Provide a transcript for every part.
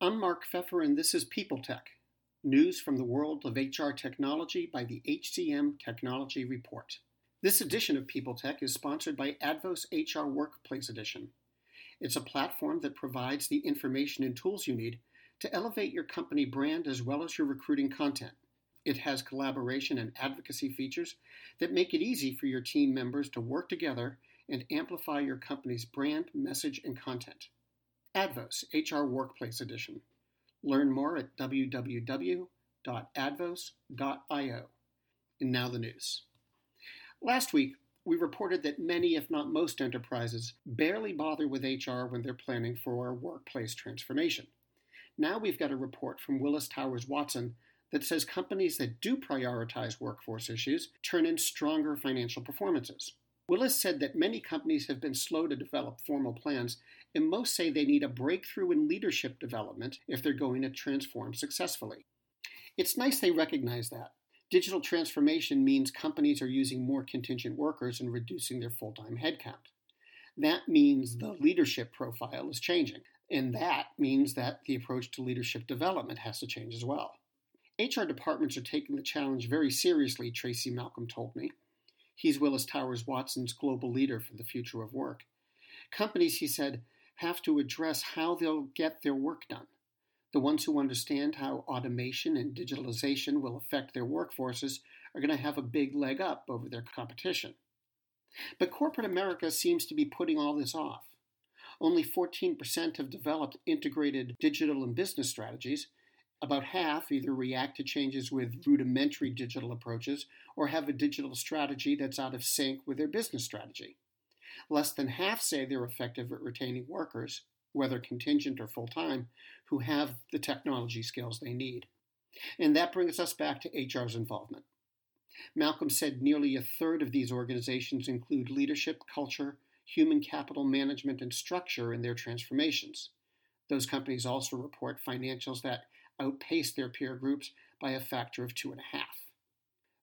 I'm Mark Feffer, and this is People Tech news from the world of HR technology by the HCM Technology Report. This edition of People Tech is sponsored by Advos HR Workplace Edition. It's a platform that provides the information and tools you need to elevate your company brand as well as your recruiting content. It has collaboration and advocacy features that make it easy for your team members to work together and amplify your company's brand, message, and content. Advos HR Workplace Edition. Learn more at www.advos.io. And now the news. Last week, we reported that many, if not most, enterprises barely bother with HR when they're planning for workplace transformation. Now we've got a report from Willis Towers Watson that says companies that do prioritize workforce issues turn in stronger financial performances. Willis said that many companies have been slow to develop formal plans, and most say they need a breakthrough in leadership development if they're going to transform successfully. It's nice they recognize that. Digital transformation means companies are using more contingent workers and reducing their full time headcount. That means the leadership profile is changing, and that means that the approach to leadership development has to change as well. HR departments are taking the challenge very seriously, Tracy Malcolm told me. He's Willis Towers Watson's global leader for the future of work. Companies, he said, have to address how they'll get their work done. The ones who understand how automation and digitalization will affect their workforces are going to have a big leg up over their competition. But corporate America seems to be putting all this off. Only 14% have developed integrated digital and business strategies, about half either react to changes with rudimentary digital approaches or have a digital strategy that's out of sync with their business strategy. Less than half say they're effective at retaining workers, whether contingent or full time, who have the technology skills they need. And that brings us back to HR's involvement. Malcolm said nearly a third of these organizations include leadership, culture, human capital management, and structure in their transformations. Those companies also report financials that outpaced their peer groups by a factor of two and a half.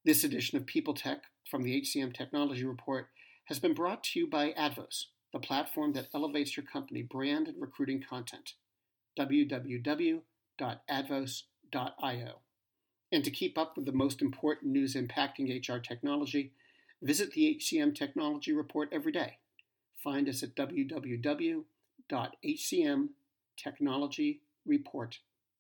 This edition of People Tech from the HCM Technology Report has been brought to you by Advos, the platform that elevates your company brand and recruiting content. www.advos.io. And to keep up with the most important news impacting HR technology, visit the HCM Technology Report every day. Find us at www.hcmtechnologyreport.com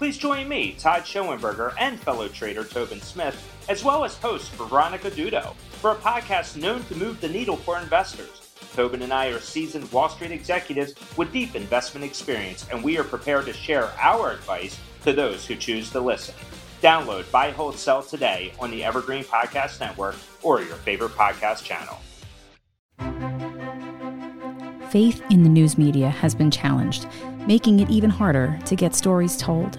Please join me, Todd Schoenberger, and fellow trader Tobin Smith as well as host Veronica Dudo, for a podcast known to move the needle for investors. Tobin and I are seasoned Wall Street executives with deep investment experience, and we are prepared to share our advice to those who choose to listen. Download Buy, Hold, Sell today on the Evergreen Podcast Network or your favorite podcast channel. Faith in the news media has been challenged, making it even harder to get stories told.